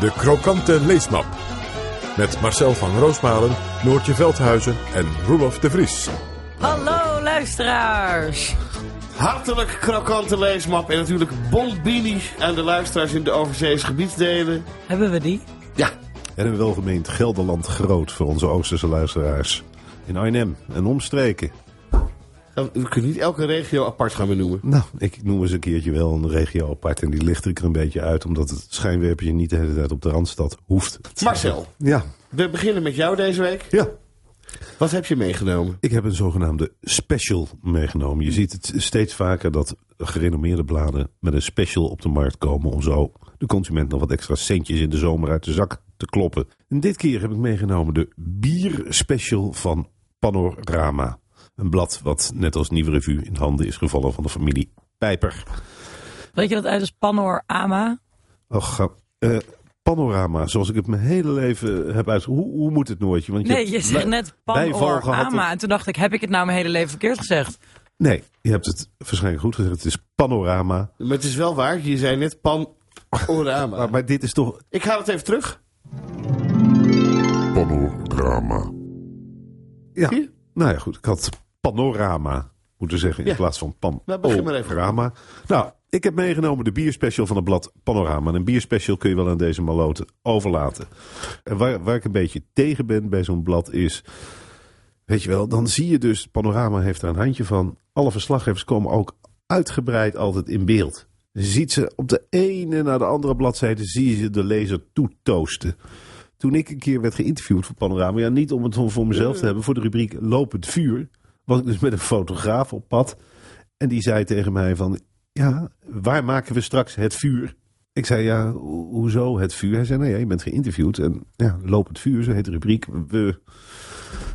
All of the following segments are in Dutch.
De krokante leesmap. Met Marcel van Roosmalen, Noortje Veldhuizen en Roelof de Vries. Hallo luisteraars. Hartelijk krokante leesmap en natuurlijk Bold Bini aan de luisteraars in de overzees gebiedsdelen. Hebben we die? Ja, En een welgemeend Gelderland groot voor onze Oosterse luisteraars. In Arnhem en omstreken. We kunnen niet elke regio apart gaan benoemen. Nou, ik noem eens een keertje wel een regio apart. En die licht ik er een beetje uit. Omdat het schijnwerpertje niet de hele tijd op de Randstad hoeft. Marcel, Ja, we beginnen met jou deze week. ja. Wat heb je meegenomen? Ik heb een zogenaamde special meegenomen. Je ziet het steeds vaker dat gerenommeerde bladen met een special op de markt komen. Om zo de consument nog wat extra centjes in de zomer uit de zak te kloppen. En dit keer heb ik meegenomen de bierspecial van Panorama. Een blad wat net als Nieuwe Revue in handen is gevallen van de familie Pijper. Weet je dat uit als panorama? Och, eh, panorama, zoals ik het mijn hele leven heb uit. Hoe, hoe moet het Noortje? Want Nee, je hebt zegt net panorama. En toen dacht ik, heb ik het nou mijn hele leven verkeerd gezegd? Nee, je hebt het waarschijnlijk goed gezegd. Het is panorama. Maar het is wel waar, je zei net panorama. Maar, maar dit is toch. Ik ga het even terug. Panorama. Ja, nou ja, goed. Ik had panorama moeten zeggen in Ja. plaats van pan. Nou, begin maar even. Panorama. Nou, ik heb meegenomen de bierspecial van het blad Panorama. En een bierspecial kun je wel aan deze maloten overlaten. En waar, waar ik een beetje tegen ben bij zo'n blad is. Weet je wel, dan zie je dus, Panorama heeft er een handje van. Alle verslaggevers komen ook uitgebreid altijd in beeld. Je ziet ze op de ene na de andere bladzijde, zie je ze de lezer toetoosten. Toen ik een keer werd geïnterviewd voor Panorama, ja, niet om het voor mezelf te hebben, voor de rubriek Lopend Vuur, was ik dus met een fotograaf op pad. En die zei tegen mij van, ja, waar maken we straks het vuur? Ik zei, ja, ho- hoezo het vuur? Hij zei, nou ja, je bent geïnterviewd. En ja, Lopend Vuur, zo heet de rubriek. We,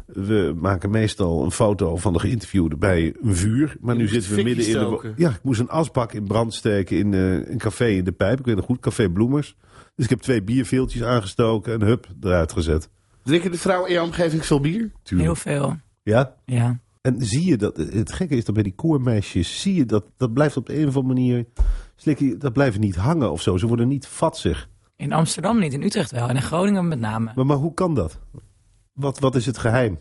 we maken meestal een foto van de geïnterviewde bij een vuur. Maar nu zitten we midden in de... Ja, ik moest een asbak in brand steken in eh, een café in de pijp. Ik weet nog goed, Café Bloemers. Dus ik heb twee bierveeltjes aangestoken en hup, eruit gezet. Drinken de vrouwen in jouw omgeving veel bier? Tuurlijk. Heel veel. Ja? Ja. En zie je dat, het gekke is dat bij die koormeisjes, zie je dat, dat blijft op de een of andere manier, slikkie, dat blijven niet hangen of zo. Ze worden niet vatzig. In Amsterdam niet, in Utrecht wel. En in Groningen met name. Maar, maar hoe kan dat? Wat, wat is het geheim?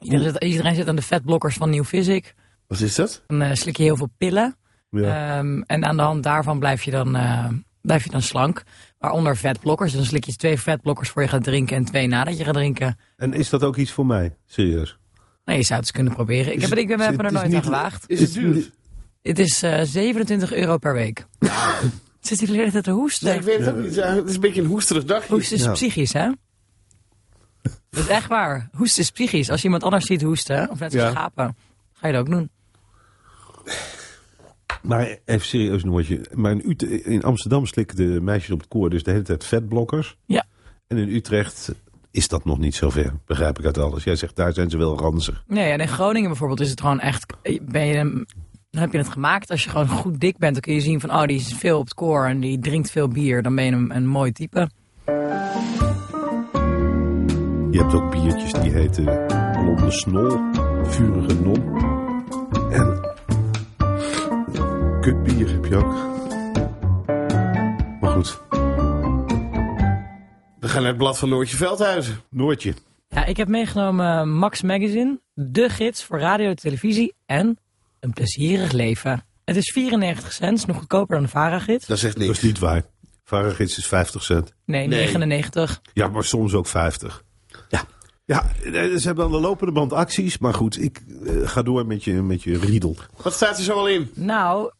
Iedereen zit, iedereen zit aan de vetblokkers van New Physic. Wat is dat? Dan eh, slik je heel veel pillen. Ja. Ehm, en aan de hand daarvan blijf je dan, eh, blijf je dan slank. Waaronder vetblokkers. Dan slik je twee vetblokkers voor je gaat drinken en twee nadat je gaat drinken. En is dat ook iets voor mij? Serieus? Nou, je zou het eens kunnen proberen. Ik heb, het, ik ben, heb me er nooit aan gewaagd. Is het duur? Het is eh 27 euro per week. Zit hij de hele tijd te hoesten? Nee, ik weet het ook niet. Het is een beetje een hoesterig dagje. Hoesten is Ja. psychisch, hè? Dat is echt waar. Hoesten is psychisch. Als je iemand anders ziet hoesten, of net als Ja. schapen, ga je dat ook doen. Maar even serieus Noortje. Maar in, Ut- in Amsterdam slikken de meisjes op het koor dus de hele tijd vetblokkers. Ja. En in Utrecht is dat nog niet zover, begrijp ik uit alles. Jij zegt, daar zijn ze wel ranzig. Nee, en in Groningen bijvoorbeeld is het gewoon echt... Ben je, dan heb je het gemaakt. Als je gewoon goed dik bent, dan kun je zien van... Oh, die is veel op het koor en die drinkt veel bier. Dan ben je een, een mooi type. Je hebt ook biertjes die heten Blonde Snol, Vurige Non. En kutbier heb je ook. Maar goed, gaan naar het blad van Noortje Veldhuizen. Noortje. Ja, ik heb meegenomen Max Magazine. De gids voor radio, televisie en een plezierig leven. Het is 94 cent, nog goedkoper dan de Vara-gids. Dat zegt Dat niks. is niet waar. Varagids is 50 cent. Nee, Nee. 99. Ja, maar soms ook 50. Ja. Ja, eh, ze hebben aan de lopende band acties. Maar goed, ik eh, ga door met je, met je riedel. Wat staat er zo al in? Nou,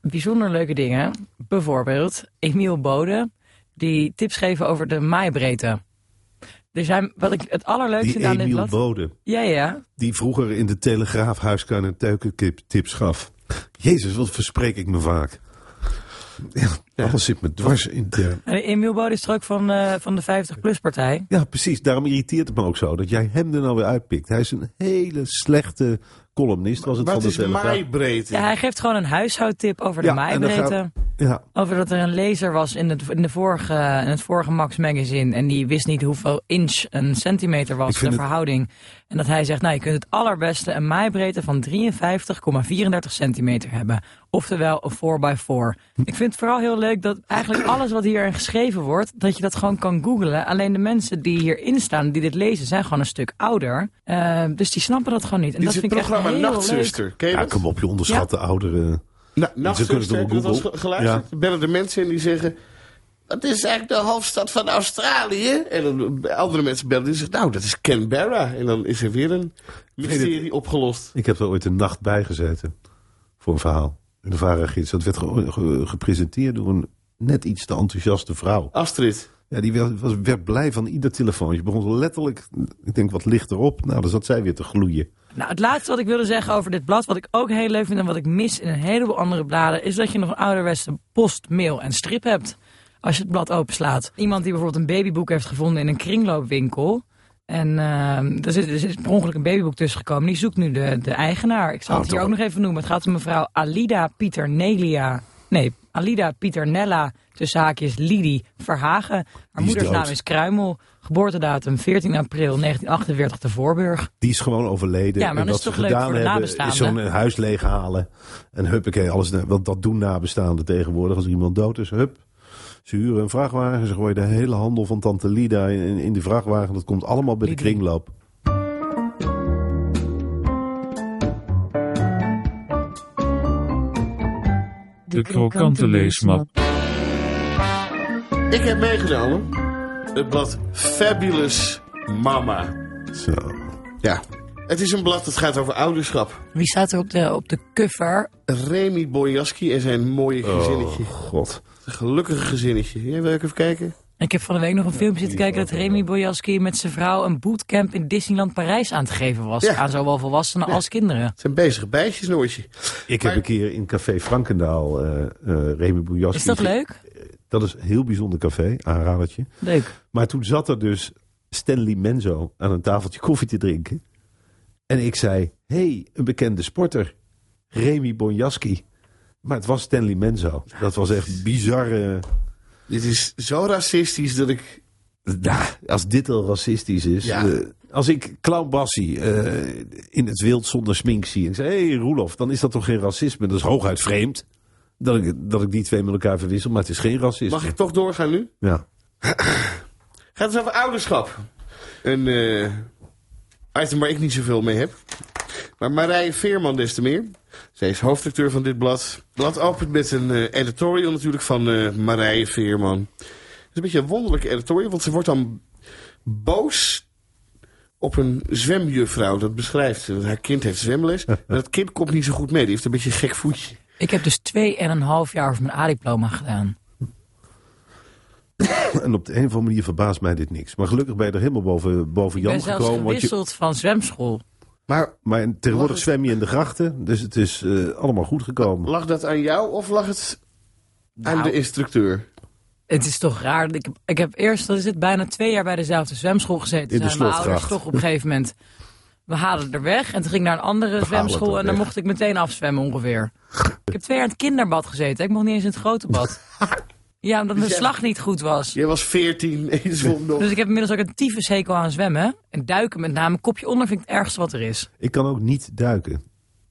bijzonder leuke dingen. Bijvoorbeeld Emiel Bode, die tips geven over de maaibreedte. Er zijn, wat ik het allerleukste vind aan dit Emiel blad... Bode. Ja, ja. Die vroeger in de Telegraaf huiskamer en tuikentips gaf. Jezus, wat verspreek ik me vaak. Ja, alles zit me dwars intern. En Emiel Bode is er ook van, eh, van de 50-plus-partij. Ja, precies. Daarom irriteert het me ook zo dat jij hem er nou weer uitpikt. Hij is een hele slechte columnist, was het Wat van de is Telegraaf. maaibreedte? Ja, hij geeft gewoon een huishoudtip over de Ja, maaibreedte. gaat- Ja, Over dat er een lezer was in het, in, de vorige, in het vorige Max Magazine. En die wist niet hoeveel inch een centimeter was, de het- verhouding. En dat hij zegt, nou je kunt het allerbeste een maaibreedte van 53,34 centimeter hebben. Oftewel een 4x4. Ik vind het vooral heel leuk dat eigenlijk alles wat hierin geschreven wordt, dat je dat gewoon kan googlen. Alleen de mensen die hierin staan, die dit lezen, zijn gewoon een stuk ouder. Uh, dus die snappen dat gewoon niet. En Dit dat is het vind ik echt programma heel Nachtzuster. leuk. Ken je Ja, kom op, je onderschat de ouderen. Ze Nachtzuster, kunnen heb het je dat geluisterd? Bellen de mensen en die zeggen... Dat is eigenlijk de hoofdstad van Australië. En dan andere mensen bellen die zeggen... Nou, dat is Canberra. En dan is er weer een mysterie opgelost. Ik heb er ooit een nacht bij gezeten. Voor een verhaal. De Varagids. Dat werd ge- ge- gepresenteerd door een net iets te enthousiaste vrouw. Astrid. Ja, die werd, was, werd blij van ieder telefoontje. Begon letterlijk, ik denk wat lichter op. Nou, dan zat zij weer te gloeien. Nou, het laatste wat ik wilde zeggen over dit blad, wat ik ook heel leuk vind en wat ik mis in een heleboel andere bladen, is dat je nog een ouderwetse post, mail en strip hebt. Als je het blad openslaat. Iemand die bijvoorbeeld een babyboek heeft gevonden in een kringloopwinkel. En eh, er, zit, er is per ongeluk een babyboek tussen gekomen. Die zoekt nu de, de eigenaar. Ik zal Oh, het hier toch. ook nog even noemen. Het gaat om mevrouw Alida Pieternelia. Nee, Alida Pieternella, tussen haakjes Lidie Verhagen. Haar is moeders dood. naam is Kruimel. Geboortedatum 14 april 1948 te Voorburg. Die is gewoon overleden. Ja, maar en wat ze toch leuk gedaan voor de hebben, nabestaanden? is zo'n huis leeghalen. En huppakee, alles. Want dat doen nabestaanden tegenwoordig. Als iemand dood is, hup. Ze huren een vrachtwagen. Ze gooien de hele handel van Tante Lida in, in die vrachtwagen. Dat komt allemaal bij de kringloop. De krokante leesmap. Ik heb meegenomen het blad Fabulous Mama. Zo. Ja. Het is een blad dat gaat over ouderschap. Wie staat er op de, op de cover? Remy Bojaski en zijn mooie gezinnetje. Oh, god. Een gelukkige gezinnetje. Jij wil ik even kijken? Ik heb van de week nog een filmpje zitten kijken dat Remy Bojaski met zijn vrouw een bootcamp in Disneyland Parijs aan het geven was. Ja. Aan zowel volwassenen als kinderen. Het zijn bezige bijtjes, Noortje. Ik Maar- heb een keer in Café Frankendaal uh, Remy Bojaski. Is dat leuk? Dat is een heel bijzonder café, aanradertje. Leuk. Maar toen zat er dus Stanley Menzo aan een tafeltje koffie te drinken. En ik zei, hey, een bekende sporter. Remy Bonjaski. Maar het was Stanley Menzo. Dat was echt bizarre... Dit is zo racistisch dat ik... Als dit al racistisch is. Ja. eh, als ik Clown Bassie eh, in het wild zonder smink zie. En ik zeg, hé hey, Roelof, dan is dat toch geen racisme? Dat is hooguit vreemd. Dat ik, dat ik die twee met elkaar verwissel. Maar het is geen racisme. Mag ik toch doorgaan nu? Ja. Gaat het over ouderschap. Een eh, item waar ik niet zoveel mee heb. Maar Marije Veerman des te meer. Zij is hoofdredacteur van dit blad. Het blad opent met een eh, editorial natuurlijk van eh, Marije Veerman. Het is een beetje een wonderlijke editorial, want ze wordt dan boos op een zwemjuffrouw. Dat beschrijft ze. Haar kind heeft zwemles. En dat kind komt niet zo goed mee. Die heeft een beetje een gek voetje. Ik heb dus twee en een half jaar over mijn A-diploma gedaan. En op de een of andere manier verbaast mij dit niks. Maar gelukkig ben je er helemaal boven, boven Ik ben Jan zelfs gekomen. Want je, gewisseld van zwemschool. Maar maar tegenwoordig het- zwem je in de grachten. Dus het is eh, allemaal goed gekomen. lag dat aan jou of lag het aan Nou. de instructeur? Het is toch raar. Ik heb, ik heb eerst, dat is het, bijna twee jaar bij dezelfde zwemschool gezeten. In de Zijn mijn ouders toch op een gegeven moment... We halen er weg en toen ging ik naar een andere zwemschool en dan mocht ik meteen afzwemmen ongeveer. ik heb twee jaar in het kinderbad gezeten. Ik mocht niet eens in het grote bad. Ja, omdat mijn slag niet goed was. Jij was 14 en je zwom nog. Dus ik heb inmiddels ook een tyfushekel aan zwemmen. En duiken met name. Kopje onder vind ik het ergste wat er is. Ik kan ook niet duiken.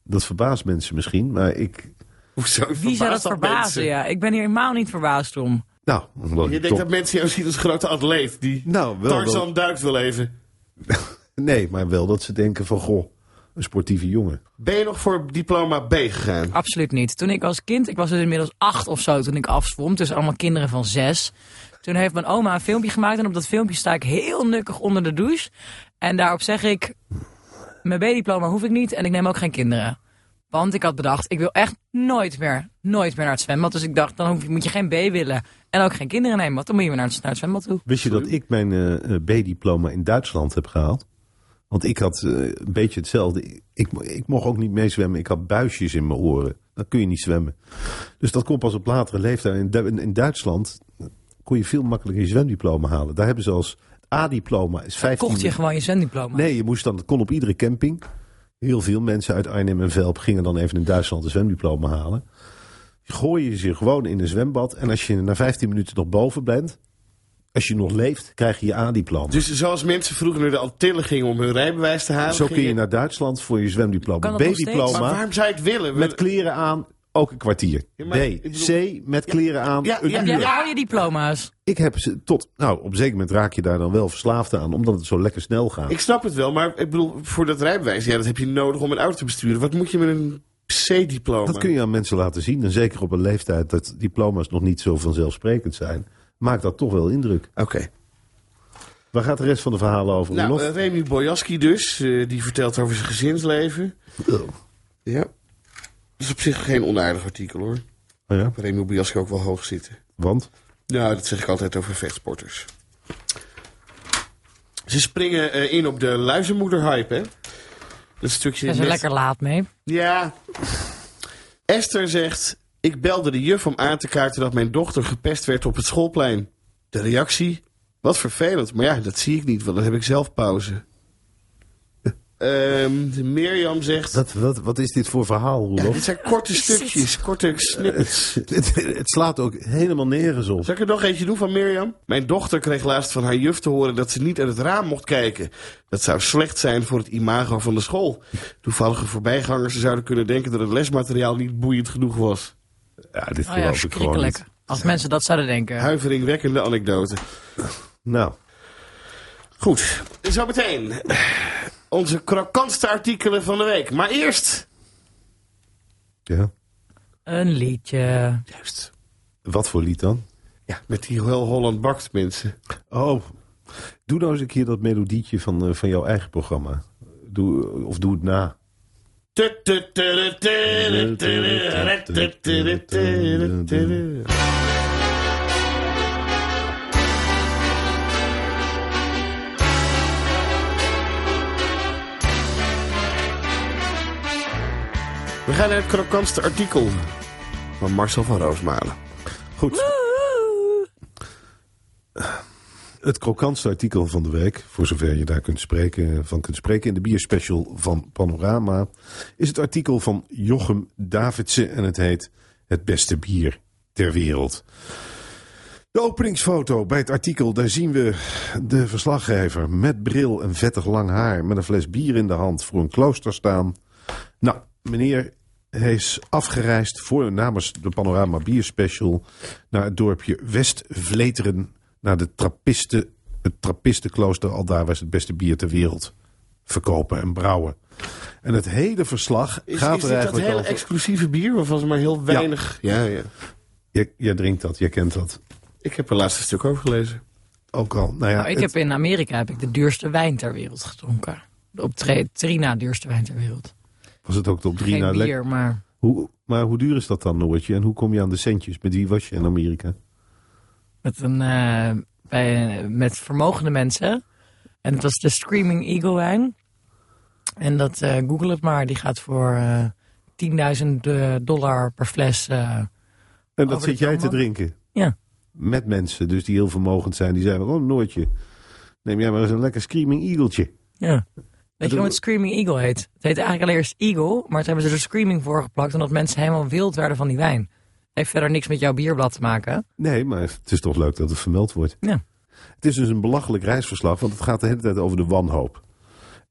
Dat verbaast mensen misschien. Maar ik... Hoezo? Wie zou dat verbazen? mensen? Ja, ik ben hier helemaal niet verbaasd om. Nou, omdat Je denkt dat mensen jou zien als grote atleet. Die Nou, wel Tarzan dat- duikt wel even. Nee, maar wel dat ze denken van... Goh, een sportieve jongen. Ben je nog voor diploma B gegaan? Absoluut niet. Toen ik als kind, ik was dus inmiddels acht of zo toen ik afzwom. Dus allemaal kinderen van zes. Toen heeft mijn oma een filmpje gemaakt. En op dat filmpje sta ik heel nukkig onder de douche. En daarop zeg ik, mijn B-diploma hoef ik niet. En ik neem ook geen kinderen. Want ik had bedacht, ik wil echt nooit meer, nooit meer naar het zwembad. Dus ik dacht, dan hoef je, moet je geen B willen. En ook geen kinderen nemen, want dan moet je weer naar het, naar het zwembad toe. Wist je dat ik mijn eh, eh, B-diploma in Duitsland heb gehaald? Want ik had eh, een beetje hetzelfde. Ik, ik mocht ook niet meezwemmen. Ik had buisjes in mijn oren. Dan kun je niet zwemmen. Dus dat kon pas op latere leeftijd. In, Du- in Duitsland kon je veel makkelijker je zwemdiploma halen. Daar hebben ze als A-diploma is 15 Kocht je gewoon je zwemdiploma. Nee, je moest dan, het kon op iedere camping. Heel veel mensen uit Arnhem en Velp gingen dan even in Duitsland een zwemdiploma halen. Gooi je ze gewoon in een zwembad. En als je na 15 minuten nog boven bent, als je nog leeft, krijg je je A-diploma. Dus zoals mensen vroeger naar de Antillen gingen om hun rijbewijs te halen. Zo kun je naar Duitsland voor je zwemdiploma. B-diploma waarom zou je het willen? met kleren aan ook een kwartier. Ja, maar B. bedoel- C. Met kleren aan. Ja, een ja, uur. Ja, al je diploma's. Ik heb ze tot... Nou, op een zeker moment raak je daar dan wel verslaafd aan. Omdat het zo lekker snel gaat. Ik snap het wel, maar ik bedoel, voor dat rijbewijs, ja, dat heb je nodig om een auto te besturen. Wat moet je met een C-diploma? Dat kun je aan mensen laten zien. En zeker op een leeftijd dat diploma's nog niet zo vanzelfsprekend zijn. Maakt dat toch wel indruk. Oké. Waar gaat de rest van de verhalen over? Nou, eh, Remy Bojaski dus, eh, die vertelt over zijn gezinsleven. Ja. Dat is op zich geen onaardig artikel hoor. Oh ja? Remy Bojaski ook wel hoog zitten. Want? Nou, dat zeg ik altijd over vechtsporters. Ze springen eh, in op de luizenmoeder-hype, hè? Dat stukje Daar is er net- lekker laat mee. Ja. Esther zegt... Ik belde de juf om aan te kaarten dat mijn dochter gepest werd op het schoolplein. De reactie? Wat vervelend. Maar ja, dat zie ik niet, want dan heb ik zelf pauze. Ehm Mirjam zegt... Wat, wat, wat is dit voor verhaal, Ja, Roelof? dit zijn korte stukjes, korte snippets. het, het slaat ook helemaal nergens op. Zal ik er nog eentje doen van Mirjam? Mijn dochter kreeg laatst van haar juf te horen dat ze niet uit het raam mocht kijken. Dat zou slecht zijn voor het imago van de school. Toevallige voorbijgangers zouden kunnen denken dat het lesmateriaal niet boeiend genoeg was. Ja, dit Oh geloof ik gewoon niet. Als mensen dat zouden denken. Huiveringwekkende anekdote. Nou, Goed, zo meteen. Onze krokantste artikelen van de week. Maar eerst... ja. Een liedje. Juist. Wat voor lied dan? Ja, met die heel Holland bakt mensen. Oh, doe nou eens een keer dat melodietje van, eh, van jouw eigen programma. Doe, of doe het na. We gaan naar het krokantste artikel van Marcel van Roosmalen. Goed. Het krokantste artikel van de week, voor zover je daar kunt spreken, van kunt spreken in de bierspecial van Panorama, is het artikel van Jochem Davidsen en het heet Het beste bier ter wereld. De openingsfoto bij het artikel, daar zien we de verslaggever met bril en vettig lang haar, met een fles bier in de hand voor een klooster staan. Nou, meneer hij is afgereisd voor namens de Panorama Bierspecial naar het dorpje West-Vleteren, naar de Trappisten, het Trappistenklooster, al daar was het beste bier ter wereld verkopen en brouwen. En het hele verslag Is, gaat is er dit dat eigenlijk hele over. exclusieve bier waarvan ze maar heel weinig... Ja, ja. Jij, jij drinkt dat, jij kent dat. Ik heb er laatst een stuk over gelezen. Ook al. Nou ja, Nou, ik het- heb in Amerika heb ik de duurste wijn ter wereld gedronken. De op tre- Trina duurste wijn ter wereld. was het ook de op drie Geen na bier, maar Hoe, maar hoe duur is dat dan, Noortje? En hoe kom je aan de centjes? Met wie was je in Amerika? Met, een, eh, bij, met vermogende mensen. En het was de Screaming Eagle wijn. En dat, eh, google het maar, die gaat voor eh 10.000 eh, dollar per fles. En dat zit jij te drinken? Ja. Met mensen dus die heel vermogend zijn. Die zeiden, oh Noortje, neem jij maar eens een lekker screaming eageltje. ja. Weet je het Screaming Eagle heet? Het heet eigenlijk alleen eerst Eagle, maar toen hebben ze er Screaming voor geplakt. Omdat mensen helemaal wild werden van die wijn. Heeft verder niks met jouw bierblad te maken. Nee, maar het is toch leuk dat het vermeld wordt. Ja. Het is dus een belachelijk reisverslag, want het gaat de hele tijd over de wanhoop.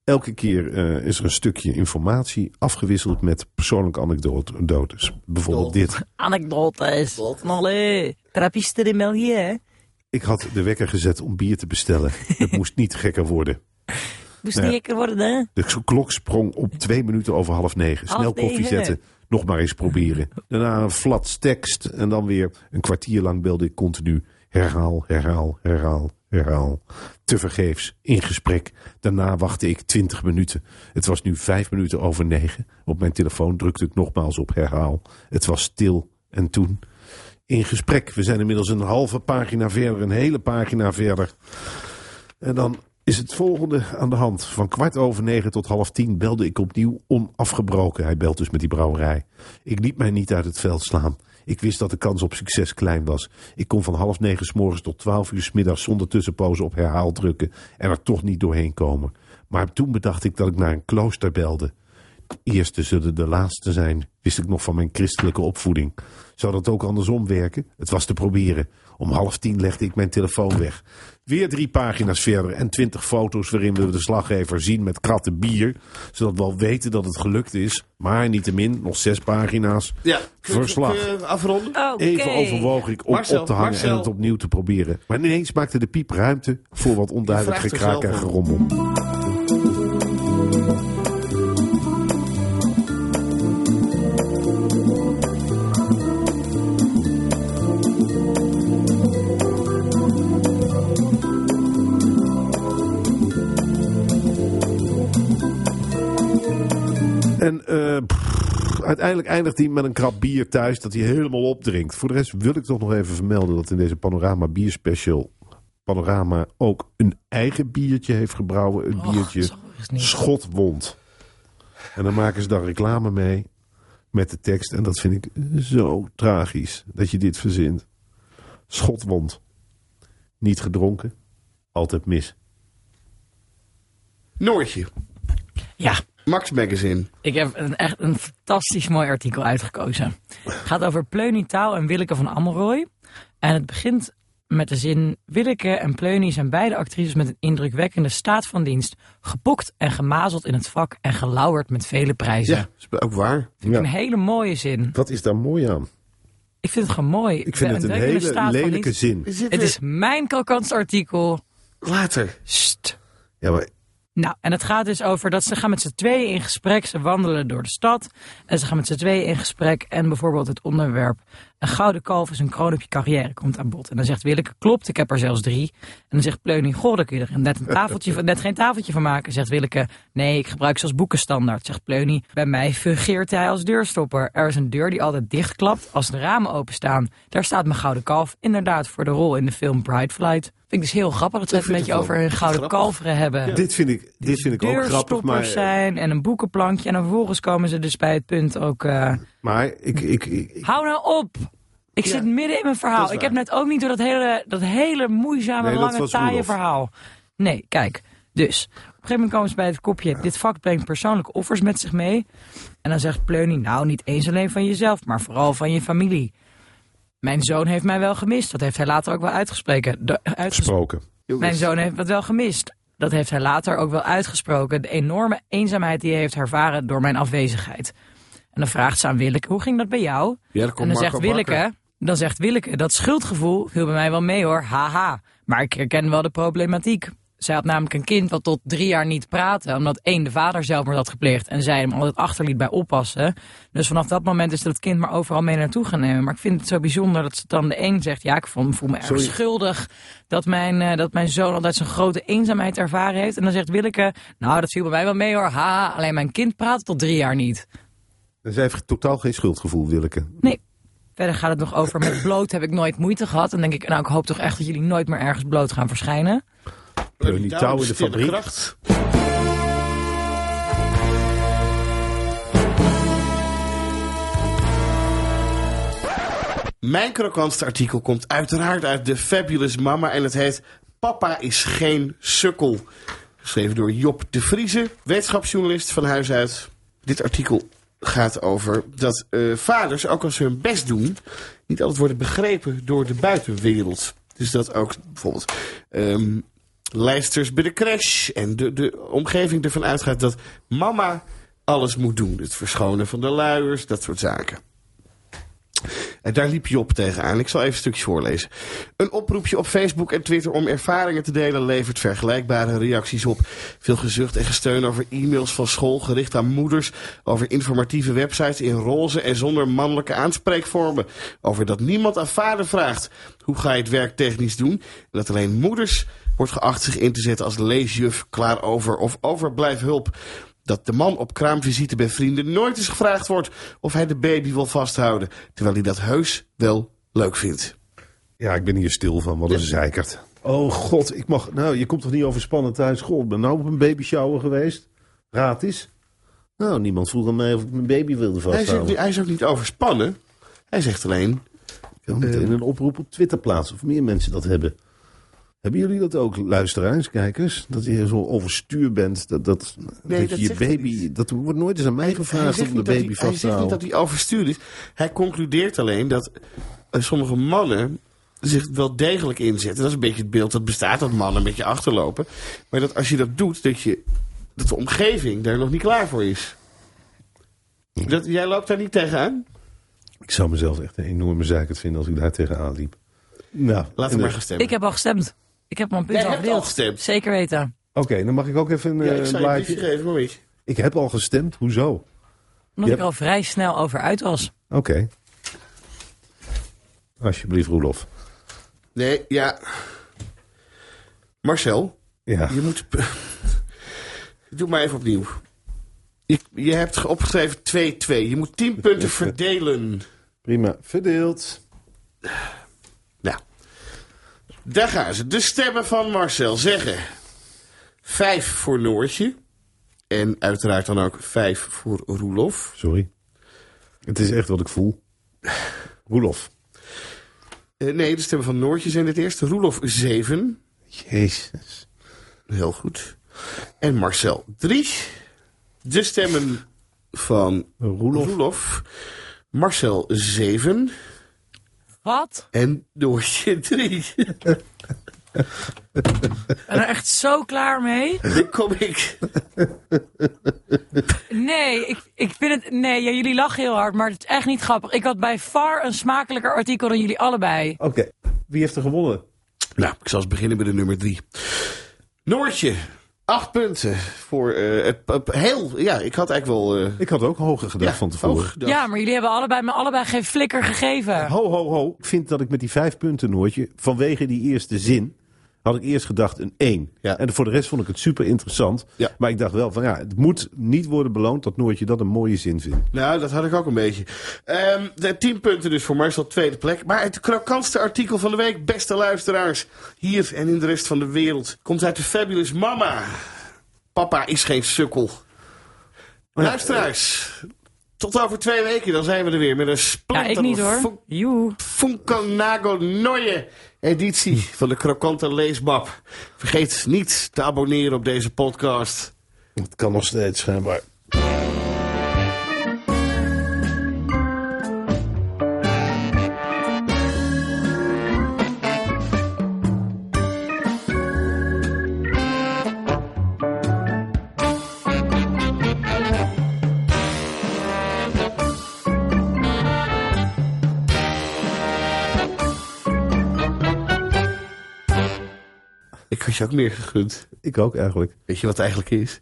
Elke keer eh, is er een stukje informatie afgewisseld met persoonlijke anekdotes. Bijvoorbeeld dit. Anekdotes. Allee, trappisten in België, hè? Ik had de wekker gezet om bier te bestellen. Het moest niet gekker worden. Moest Ja. niet lekker worden, hè? De klok sprong op twee minuten over half negen. Half Snel koffie negen. zetten. Nog maar eens proberen. Daarna een flats tekst. En dan weer een kwartier lang belde ik continu. Herhaal, herhaal, herhaal, herhaal. Tevergeefs, in gesprek. Daarna wachtte ik twintig minuten. Het was nu vijf minuten over negen. Op mijn telefoon drukte ik nogmaals op herhaal. Het was stil. En toen... In gesprek. We zijn inmiddels een halve pagina verder. Een hele pagina verder. En dan is het volgende aan de hand. Van kwart over negen tot half tien belde ik opnieuw onafgebroken. Hij belt dus met die brouwerij. Ik liet mij niet uit het veld slaan. Ik wist dat de kans op succes klein was. Ik kon van half negen s morgens tot twaalf uur s middags zonder tussenpozen op herhaal drukken en er toch niet doorheen komen. Maar toen bedacht ik dat ik naar een klooster belde. Eerste zullen de laatste zijn, wist ik nog van mijn christelijke opvoeding. Zou dat ook andersom werken? Het was te proberen. Om half tien legde ik mijn telefoon weg. Weer drie pagina's verder en twintig foto's waarin we de slaggever zien met kratten bier. Zodat we al weten dat het gelukt is. Maar niettemin nog zes pagina's. Ja, kun je- Verslag. kun je afronden? Oké. Even overwoog ik om Marcel, op te hangen Marcel. en het opnieuw te proberen. Maar ineens maakte de piep ruimte voor wat onduidelijk gekraak en gerommel. Uiteindelijk eindigt hij met een krap bier thuis dat hij helemaal opdrinkt. Voor de rest wil ik toch nog even vermelden dat in deze Panorama Bierspecial Panorama ook een eigen biertje heeft gebrouwen. Een Och, biertje. Schotwond. En dan maken ze dan reclame mee met de tekst. En dat vind ik zo tragisch dat je dit verzint. Schotwond. Niet gedronken, altijd mis. Noortje, Ja, Max Magazine. ik heb een, echt een fantastisch mooi artikel uitgekozen. Het gaat over Pleunie Taal en Willeke van Ammeroy. En het begint met de zin... Willeke en Pleunie zijn beide actrices met een indrukwekkende staat van dienst. Gepokt en gemazeld in het vak en gelauwerd met vele prijzen. Ja, is ook waar. Vind een hele mooie zin. Wat is daar mooi aan? Ik vind het gewoon mooi. Ik vind het een hele lelijke zin. Het weer- is mijn krokantste artikel. Later. Sst. Ja, maar Nou, en het gaat dus over dat ze gaan met z'n tweeën in gesprek. Ze wandelen door de stad. En ze gaan met z'n tweeën in gesprek. En bijvoorbeeld het onderwerp... Een gouden kalf is een kroon op je carrière komt aan bod. En dan zegt Willeke, klopt, ik heb er zelfs drie. En dan zegt Pleuning, goh, daar kun je er net, een tafeltje net geen tafeltje van maken. Zegt Willeke, nee, ik gebruik ze als boekenstandaard. Zegt Pleunie, bij mij fungeert hij als deurstopper. Er is een deur die altijd dichtklapt als de ramen openstaan. Daar staat mijn gouden kalf inderdaad voor de rol in de film Bride Flight. Vind ik dus heel grappig dat ze het een beetje over hun gouden grappig. kalveren hebben dit vind ik, dit vind ik ook grappig. Maar, zijn en een boekenplankje. En dan vervolgens komen ze dus bij het punt ook... eh, maar ik, ik, ik, ik- hou nou op! Ik zit midden in mijn verhaal. Ik heb net ook niet door dat hele, dat hele moeizame, Nee, lange, taaie verhaal. Nee, kijk. Dus, op een gegeven moment komen ze bij het kopje... Dit vak brengt persoonlijke offers met zich mee. En dan zegt Pleunie... Nou, niet eens alleen van jezelf, maar vooral van je familie. Mijn zoon heeft mij wel gemist. Dat heeft hij later ook wel uitgesproken. De, uitges- gesproken. mijn zoon heeft het wel gemist. Dat heeft hij later ook wel uitgesproken. De enorme eenzaamheid die hij heeft ervaren door mijn afwezigheid. En dan vraagt ze aan Willeke, hoe ging dat bij jou? Ja, dan En dan zegt Willeke, dan zegt Willeke, dat schuldgevoel viel bij mij wel mee hoor, haha. Maar ik herken wel de problematiek. Zij had namelijk een kind wat tot drie jaar niet praatte, omdat één de vader zelfmoord had gepleegd en zij hem altijd achterliet bij oppassen. Dus vanaf dat moment is dat kind maar overal mee naartoe gaan nemen. Maar ik vind het zo bijzonder dat ze dan de een zegt, ja ik voel, voel me erg Sorry. schuldig dat mijn, eh, dat mijn zoon altijd zo'n grote eenzaamheid ervaren heeft. En dan zegt Willeke, nou dat viel bij mij wel mee hoor, haha, alleen mijn kind praatte tot drie jaar niet. Zij heeft totaal geen schuldgevoel, Willeke. Nee. Verder gaat het nog over met bloot heb ik nooit moeite gehad. En denk ik, nou ik hoop toch echt dat jullie nooit meer ergens bloot gaan verschijnen. Pleunie Die touw in de fabriek. kracht. Mijn krokantste artikel komt uiteraard uit de Fabulous Mama en het heet Papa is geen sukkel. Geschreven door Job de Vrieze, wetenschapsjournalist van huis uit. Dit artikel gaat over dat eh, vaders, ook als ze hun best doen, niet altijd worden begrepen door de buitenwereld. Dus dat ook bijvoorbeeld ehm, lijsters bij de crash en de, de omgeving ervan uitgaat dat mama alles moet doen. Het verschonen van de luiers, dat soort zaken. En daar liep Job tegenaan. Ik zal even een stukje voorlezen. Een oproepje op Facebook en Twitter om ervaringen te delen levert vergelijkbare reacties op. Veel gezucht en gesteun over e-mails van school gericht aan moeders. Over informatieve websites in roze en zonder mannelijke aanspreekvormen. Over dat niemand aan vader vraagt. Hoe ga je het werk technisch doen? En dat alleen moeders wordt geacht zich in te zetten als leesjuf, klaar over of overblijfhulp. Dat de man op kraamvisite bij vrienden nooit eens gevraagd wordt of hij de baby wil vasthouden. Terwijl hij dat heus wel leuk vindt. Ja, ik ben hier stil van. Wat een zeikert. Oh god, ik mag... Nou, je komt toch niet overspannen thuis? God, ik ben nou op een baby shower geweest. Raad eens. Nou, niemand vroeg aan mij of ik mijn baby wilde Hij vasthouden. niet- hij is ook niet overspannen. Hij zegt alleen... Ik wil meteen een oproep op Twitter plaatsen of meer mensen dat hebben. Hebben jullie dat ook, luisteraars, kijkers? Dat je zo overstuur bent. Dat, dat, Nee, dat, dat je hij baby... Dat wordt nooit eens aan mij Hij gevraagd zegt, om de baby hij, vast hij te zegt niet houden. dat hij overstuurd is. Hij concludeert alleen dat eh, sommige mannen zich wel degelijk inzetten. Dat is een beetje het beeld dat bestaat, dat mannen een beetje achterlopen. Maar dat als je dat doet, dat, je, dat de omgeving daar nog niet klaar voor is. Dat, jij loopt daar niet tegenaan? Ik zou mezelf echt een enorme zaak vinden als ik daar tegenaan liep. Nou, Laten en we maar gaan stemmen. Ik heb al gestemd. Ik heb mijn punt al hebt gestemd? Zeker weten. Oké, dan mag ik ook even een, ja, eh, ik zou je een blaadje. briefje geven, maar je. Ik heb al gestemd, hoezo? Omdat Ja. ik er al vrij snel over uit was. Oké. Alsjeblieft, Roelof. Nee, ja. Marcel, Ja, je moet... Doe maar even opnieuw. Je, je hebt ge- opgeschreven 2-2. Je moet 10 punten verdelen. prima. Verdeeld. Daar gaan ze. De stemmen van Marcel zeggen... 5 voor Noortje. En uiteraard dan ook 5 voor Roelof. Sorry. Het is echt wat ik voel. Roelof. Eh, nee, de stemmen van Noortje zijn het eerste. Roelof 7. Jezus. Heel goed. En Marcel 3. De stemmen van Roelof. Roelof. Marcel 7. Wat? En Noortje 3. Ben er echt zo klaar mee? Dan kom ik. Nee, ik, ik vind het... Nee, ja, jullie lachen heel hard, maar het is echt niet grappig. Ik had bij far een smakelijker artikel dan jullie allebei. Oké, wie heeft er gewonnen? Nou, ik zal eens beginnen met de nummer 3. Noortje. 8 punten voor eh, heel. Ja, ik had eigenlijk wel. eh, Ik had ook hoger gedacht ja, van tevoren. Ja, maar jullie hebben allebei me allebei geen flikker gegeven. Ho, ho, ho. Ik vind dat ik met die vijf punten, Noortje, vanwege die eerste zin, had ik eerst gedacht een 1. Ja. En voor de rest vond ik het super interessant. Ja. Maar ik dacht wel van ja, het moet niet worden beloond dat Noortje dat een mooie zin vindt. Nou, dat had ik ook een beetje. Ehm de 10 punten dus voor Marcel, tweede plek. Maar het krokantste artikel van de week, beste luisteraars, hier en in de rest van de wereld, komt uit de Fabulous Mama. Papa is geen sukkel. Luisteraars, tot over twee weken, dan zijn we er weer met een Ja, splinter ik niet hoor. Joe. Funko Neue editie van de krokante leesmap. Vergeet niet te abonneren op deze podcast. Het kan nog steeds schijnbaar. Je ook meer gegund. Ik ook eigenlijk. Weet je wat het eigenlijk is?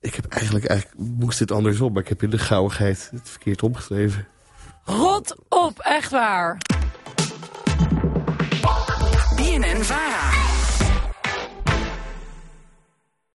Ik heb eigenlijk, eigenlijk moest het andersom, maar ik heb in de gauwigheid het verkeerd opgeschreven. Rot op, echt waar. BNN Vara.